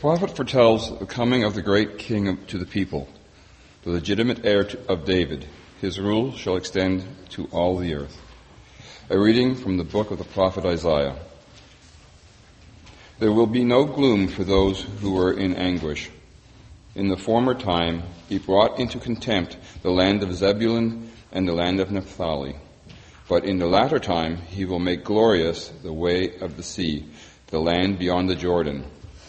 prophet foretells the coming of the great king to the people, the legitimate heir of David. His rule shall extend to all the earth. A reading from the book of the prophet Isaiah. There will be no gloom for those who are in anguish. In the former time, he brought into contempt the land of Zebulun and the land of Naphtali. But in the latter time, he will make glorious the way of the sea, the land beyond the Jordan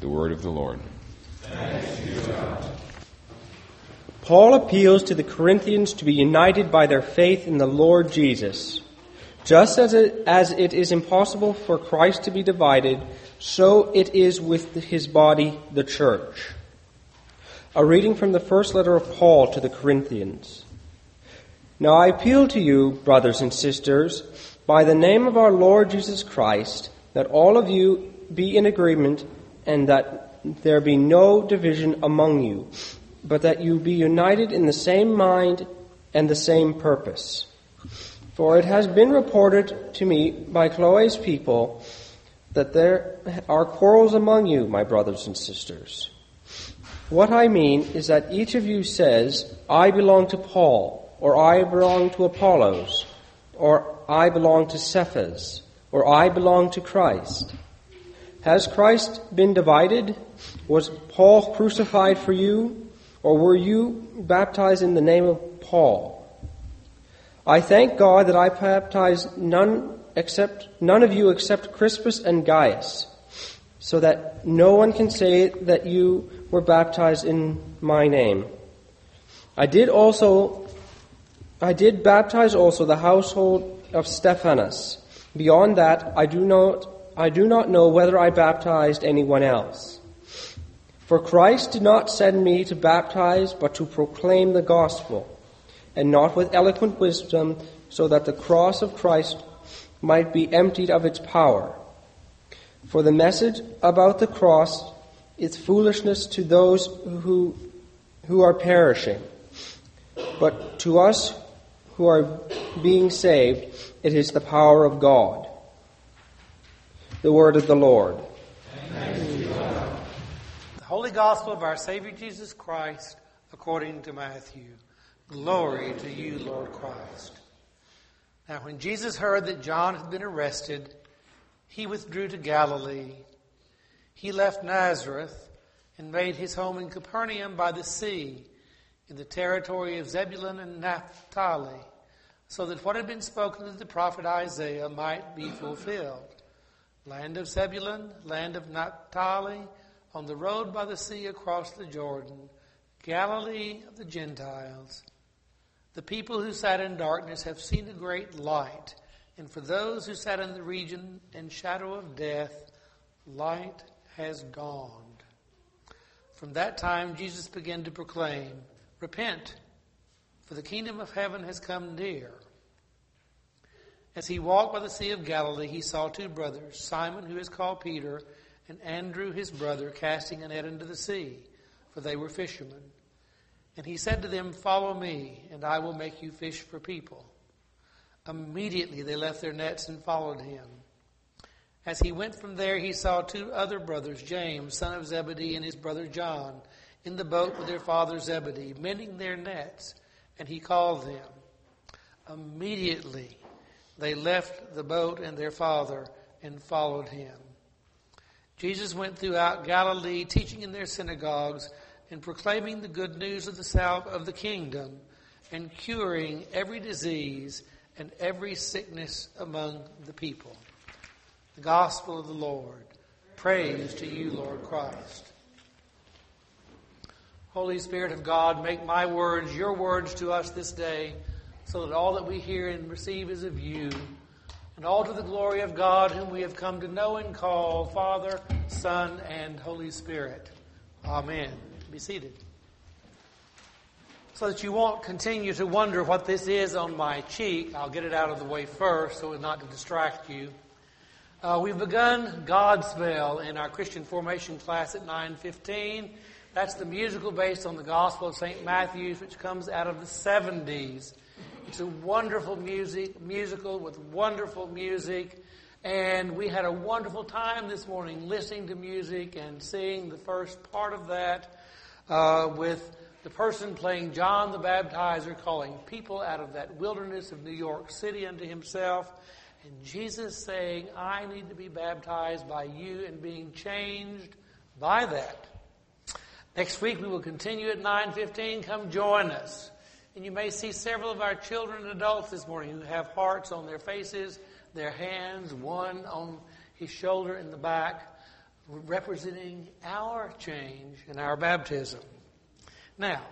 The word of the Lord. Paul appeals to the Corinthians to be united by their faith in the Lord Jesus. Just as it, as it is impossible for Christ to be divided, so it is with his body, the church. A reading from the first letter of Paul to the Corinthians. Now I appeal to you, brothers and sisters, by the name of our Lord Jesus Christ, that all of you be in agreement and that there be no division among you, but that you be united in the same mind and the same purpose. For it has been reported to me by Chloe's people that there are quarrels among you, my brothers and sisters. What I mean is that each of you says, I belong to Paul, or I belong to Apollos, or I belong to Cephas, or I belong to Christ. Has Christ been divided? Was Paul crucified for you? Or were you baptized in the name of Paul? I thank God that I baptized none except none of you except Crispus and Gaius, so that no one can say that you were baptized in my name. I did also I did baptize also the household of Stephanas. Beyond that, I do not I do not know whether I baptized anyone else. For Christ did not send me to baptize, but to proclaim the gospel, and not with eloquent wisdom, so that the cross of Christ might be emptied of its power. For the message about the cross is foolishness to those who, who are perishing. But to us who are being saved, it is the power of God. The word of the Lord. The Holy Gospel of our Savior Jesus Christ according to Matthew. Glory to you, Lord Christ. Now, when Jesus heard that John had been arrested, he withdrew to Galilee. He left Nazareth and made his home in Capernaum by the sea, in the territory of Zebulun and Naphtali, so that what had been spoken to the prophet Isaiah might be fulfilled land of Zebulun, land of Naphtali, on the road by the sea across the Jordan, Galilee of the Gentiles. The people who sat in darkness have seen a great light, and for those who sat in the region and shadow of death, light has dawned. From that time, Jesus began to proclaim, Repent, for the kingdom of heaven has come near. As he walked by the Sea of Galilee, he saw two brothers, Simon, who is called Peter, and Andrew, his brother, casting a net into the sea, for they were fishermen. And he said to them, Follow me, and I will make you fish for people. Immediately they left their nets and followed him. As he went from there, he saw two other brothers, James, son of Zebedee, and his brother John, in the boat with their father Zebedee, mending their nets, and he called them. Immediately they left the boat and their father and followed him. Jesus went throughout Galilee, teaching in their synagogues and proclaiming the good news of the south of the kingdom and curing every disease and every sickness among the people. The gospel of the Lord. Praise to you, Lord Christ. Holy Spirit of God, make my words your words to us this day so that all that we hear and receive is of you. and all to the glory of God, whom we have come to know and call Father, Son, and Holy Spirit. Amen. Be seated. So that you won't continue to wonder what this is on my cheek, I'll get it out of the way first so as not to distract you. Uh, we've begun Godspell in our Christian formation class at 915. That's the musical based on the Gospel of St. Matthew's, which comes out of the 70s. It's a wonderful music, musical with wonderful music. And we had a wonderful time this morning listening to music and seeing the first part of that uh, with the person playing John the Baptizer calling people out of that wilderness of New York City unto himself. And Jesus saying, I need to be baptized by you and being changed by that. Next week we will continue at 9.15. Come join us. And you may see several of our children and adults this morning who have hearts on their faces, their hands, one on his shoulder in the back, representing our change and our baptism. Now,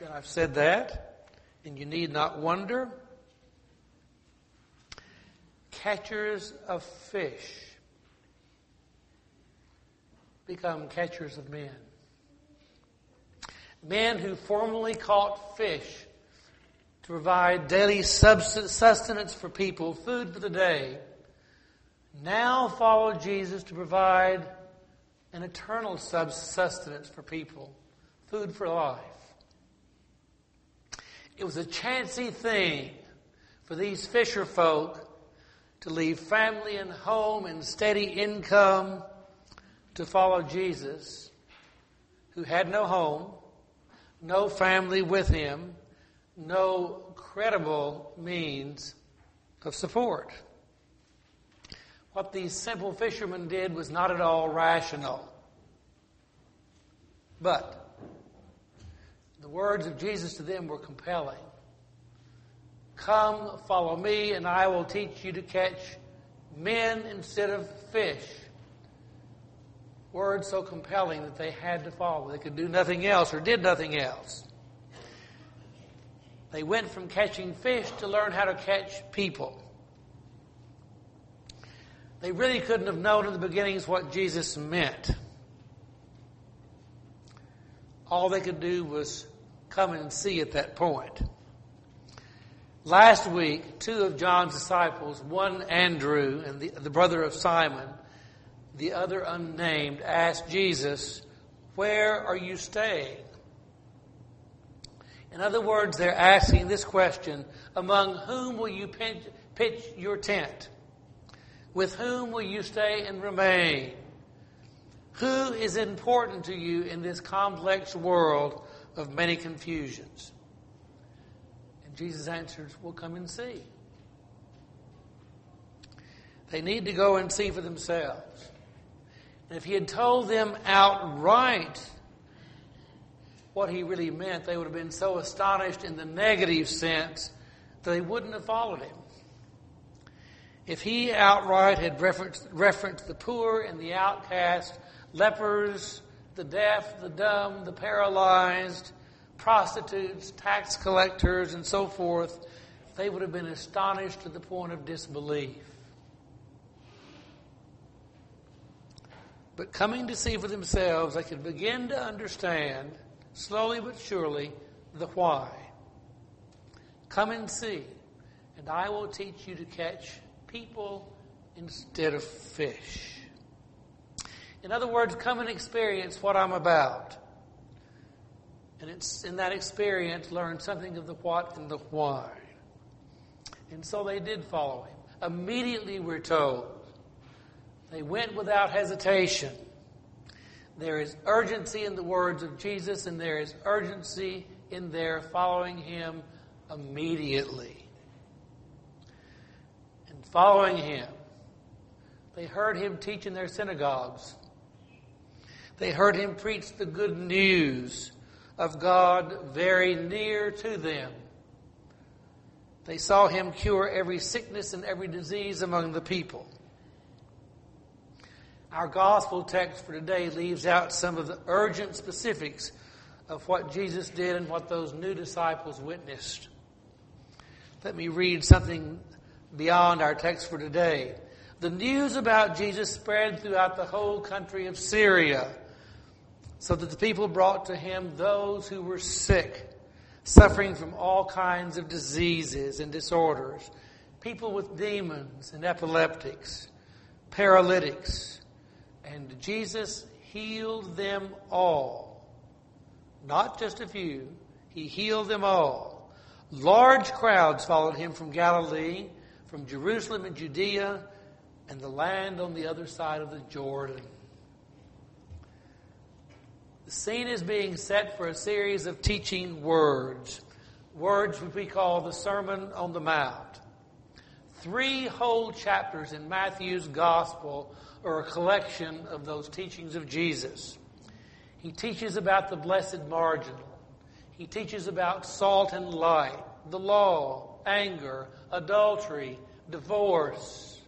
that I've said that, and you need not wonder, catchers of fish become catchers of men men who formerly caught fish to provide daily sustenance for people, food for the day, now follow Jesus to provide an eternal sustenance for people, food for life. It was a chancy thing for these fisher folk to leave family and home and steady income to follow Jesus, who had no home, no family with him, no credible means of support. What these simple fishermen did was not at all rational. But the words of Jesus to them were compelling. Come, follow me, and I will teach you to catch men instead of fish words so compelling that they had to follow. They could do nothing else or did nothing else. They went from catching fish to learn how to catch people. They really couldn't have known in the beginnings what Jesus meant. All they could do was come and see at that point. Last week, two of John's disciples, one Andrew and the, the brother of Simon, the other unnamed, asked Jesus, Where are you staying? In other words, they're asking this question Among whom will you pitch your tent? With whom will you stay and remain? Who is important to you in this complex world of many confusions? And Jesus answers, We'll come and see. They need to go and see for themselves. And if he had told them outright what he really meant, they would have been so astonished in the negative sense that they wouldn't have followed him. If he outright had referenced, referenced the poor and the outcast, lepers, the deaf, the dumb, the paralyzed, prostitutes, tax collectors, and so forth, they would have been astonished to the point of disbelief. But coming to see for themselves, they could begin to understand, slowly but surely, the why. Come and see, and I will teach you to catch people instead of fish. In other words, come and experience what I'm about. And it's in that experience, learn something of the what and the why. And so they did follow him. Immediately, we're told, they went without hesitation. There is urgency in the words of Jesus, and there is urgency in their following him immediately. And following him, they heard him teach in their synagogues. They heard him preach the good news of God very near to them. They saw him cure every sickness and every disease among the people. Our gospel text for today leaves out some of the urgent specifics of what Jesus did and what those new disciples witnessed. Let me read something beyond our text for today. The news about Jesus spread throughout the whole country of Syria, so that the people brought to him those who were sick, suffering from all kinds of diseases and disorders, people with demons and epileptics, paralytics, and Jesus healed them all. Not just a few, he healed them all. Large crowds followed him from Galilee, from Jerusalem and Judea, and the land on the other side of the Jordan. The scene is being set for a series of teaching words, words which we call the Sermon on the Mount. Three whole chapters in Matthew's Gospel are a collection of those teachings of Jesus. He teaches about the blessed marginal. He teaches about salt and light, the law, anger, adultery, divorce,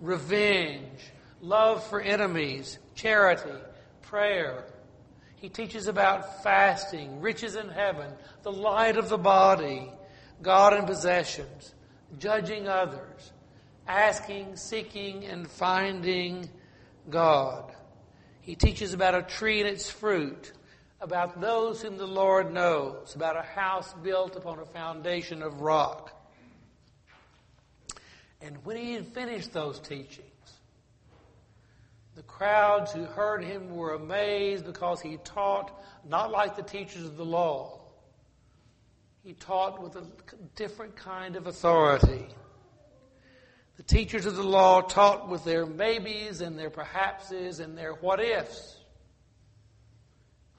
revenge, love for enemies, charity, prayer. He teaches about fasting, riches in heaven, the light of the body, God and possessions, judging others, asking, seeking, and finding God. He teaches about a tree and its fruit, about those whom the Lord knows, about a house built upon a foundation of rock. And when he had finished those teachings, the crowds who heard him were amazed because he taught not like the teachers of the law. He taught with a different kind of authority. The teachers of the law taught with their maybes and their perhapses and their what ifs.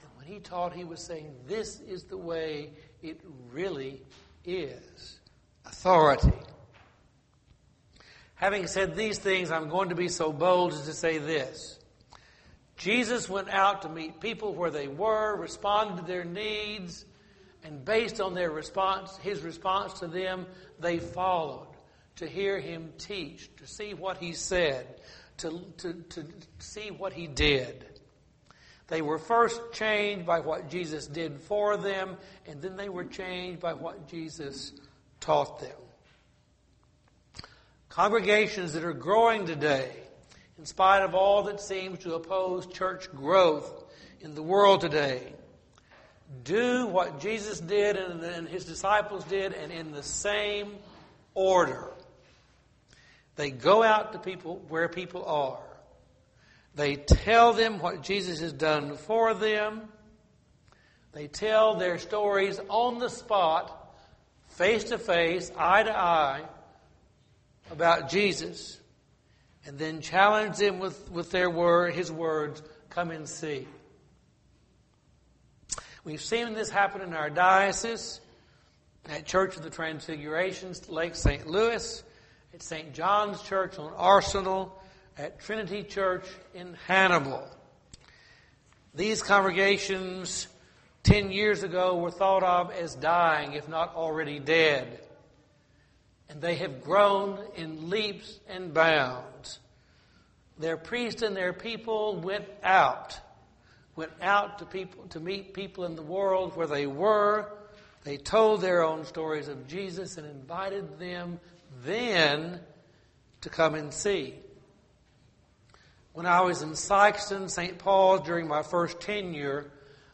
And when he taught, he was saying, This is the way it really is authority. Having said these things, I'm going to be so bold as to say this. Jesus went out to meet people where they were, responded to their needs, and based on their response, his response to them, they followed to hear him teach, to see what he said, to, to, to see what he did. They were first changed by what Jesus did for them, and then they were changed by what Jesus taught them. Congregations that are growing today, in spite of all that seems to oppose church growth in the world today, do what Jesus did and, his disciples did, and in the same order. They go out to people where people are. They tell them what Jesus has done for them. They tell their stories on the spot, face to face, eye to eye, about Jesus and then challenge them with, with their word, his words, come and see. We've seen this happen in our diocese, at Church of the Transfigurations, Lake St. Louis, at St. John's Church on Arsenal, at Trinity Church in Hannibal. These congregations, 10 years ago, were thought of as dying, if not already dead and they have grown in leaps and bounds. Their priests and their people went out, went out to people to meet people in the world where they were. They told their own stories of Jesus and invited them then to come and see. When I was in Sikeston, St. Paul, during my first tenure,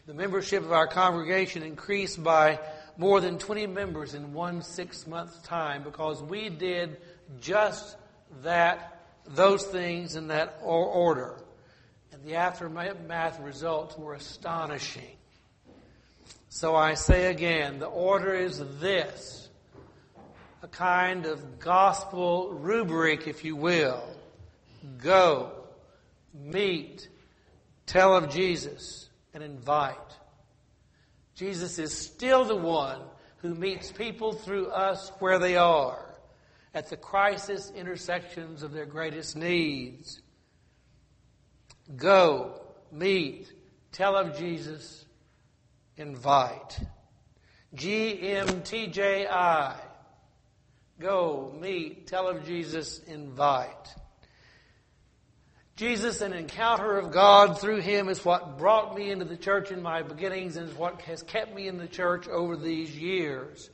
the membership of our congregation increased by more than 20 members in one six month time because we did just that, those things in that order. And the aftermath results were astonishing. So I say again, the order is this a kind of gospel rubric, if you will. Go, meet, tell of Jesus, and invite. Jesus is still the one who meets people through us where they are, at the crisis intersections of their greatest needs. Go, meet, tell of Jesus, invite. GMTJI. Go, meet, tell of Jesus, invite. Jesus, an encounter of God through him, is what brought me into the church in my beginnings and is what has kept me in the church over these years.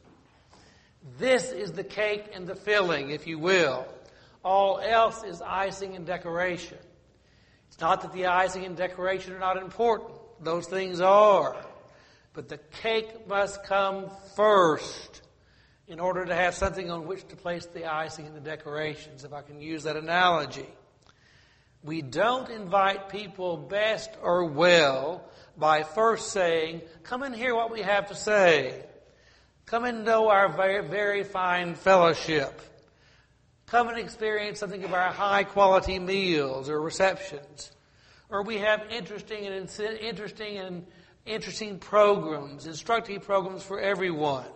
This is the cake and the filling, if you will. All else is icing and decoration. It's not that the icing and decoration are not important. Those things are. But the cake must come first in order to have something on which to place the icing and the decorations, if I can use that analogy. We don't invite people best or well by first saying, Come and hear what we have to say. Come and know our very, very fine fellowship. Come and experience something of our high quality meals or receptions. Or we have interesting and interesting and interesting programs, instructive programs for everyone.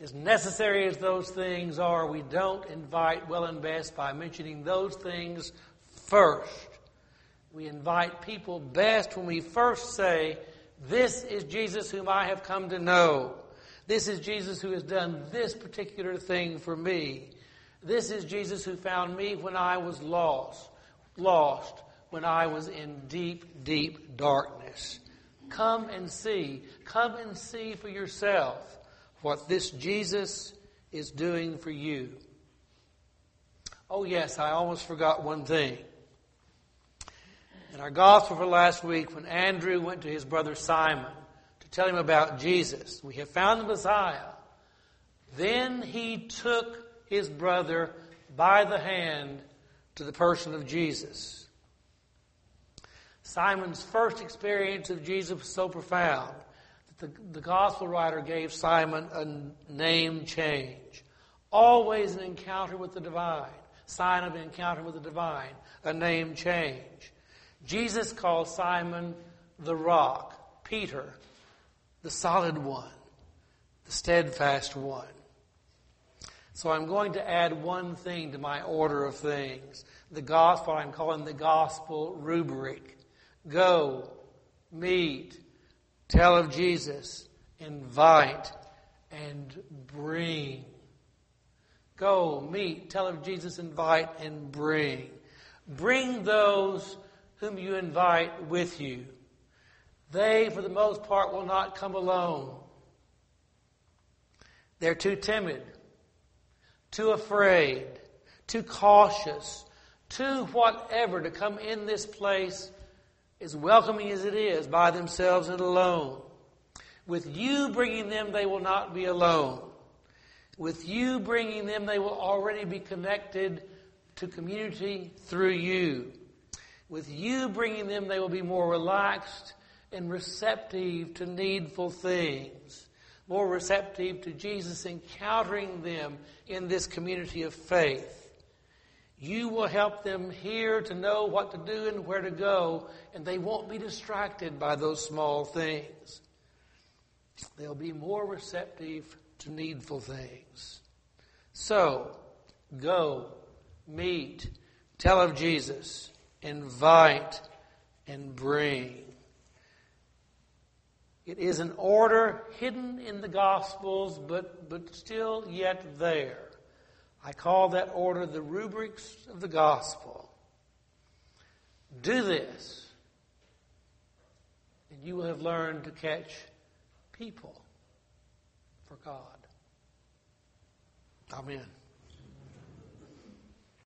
As necessary as those things are, we don't invite well and best by mentioning those things first. We invite people best when we first say, This is Jesus whom I have come to know. This is Jesus who has done this particular thing for me. This is Jesus who found me when I was lost, lost, when I was in deep, deep darkness. Come and see. Come and see for yourself what this Jesus is doing for you. Oh, yes, I almost forgot one thing. In our gospel for last week, when Andrew went to his brother Simon to tell him about Jesus, we have found the Messiah. Then he took his brother by the hand to the person of Jesus. Simon's first experience of Jesus was so profound that the, the gospel writer gave Simon a name change. Always an encounter with the divine, sign of an encounter with the divine, a name change. Jesus called Simon the rock, Peter, the solid one, the steadfast one. So I'm going to add one thing to my order of things. The gospel, I'm calling the gospel rubric. Go, meet, Tell of Jesus, invite, and bring. Go, meet, tell of Jesus, invite, and bring. Bring those whom you invite with you. They, for the most part, will not come alone. They're too timid, too afraid, too cautious, too whatever to come in this place as welcoming as it is by themselves and alone. With you bringing them, they will not be alone. With you bringing them, they will already be connected to community through you. With you bringing them, they will be more relaxed and receptive to needful things, more receptive to Jesus encountering them in this community of faith. You will help them here to know what to do and where to go, and they won't be distracted by those small things. They'll be more receptive to needful things. So, go, meet, tell of Jesus, invite, and bring. It is an order hidden in the Gospels, but, but still yet there. I call that order the rubrics of the gospel. Do this, and you will have learned to catch people for God. Amen.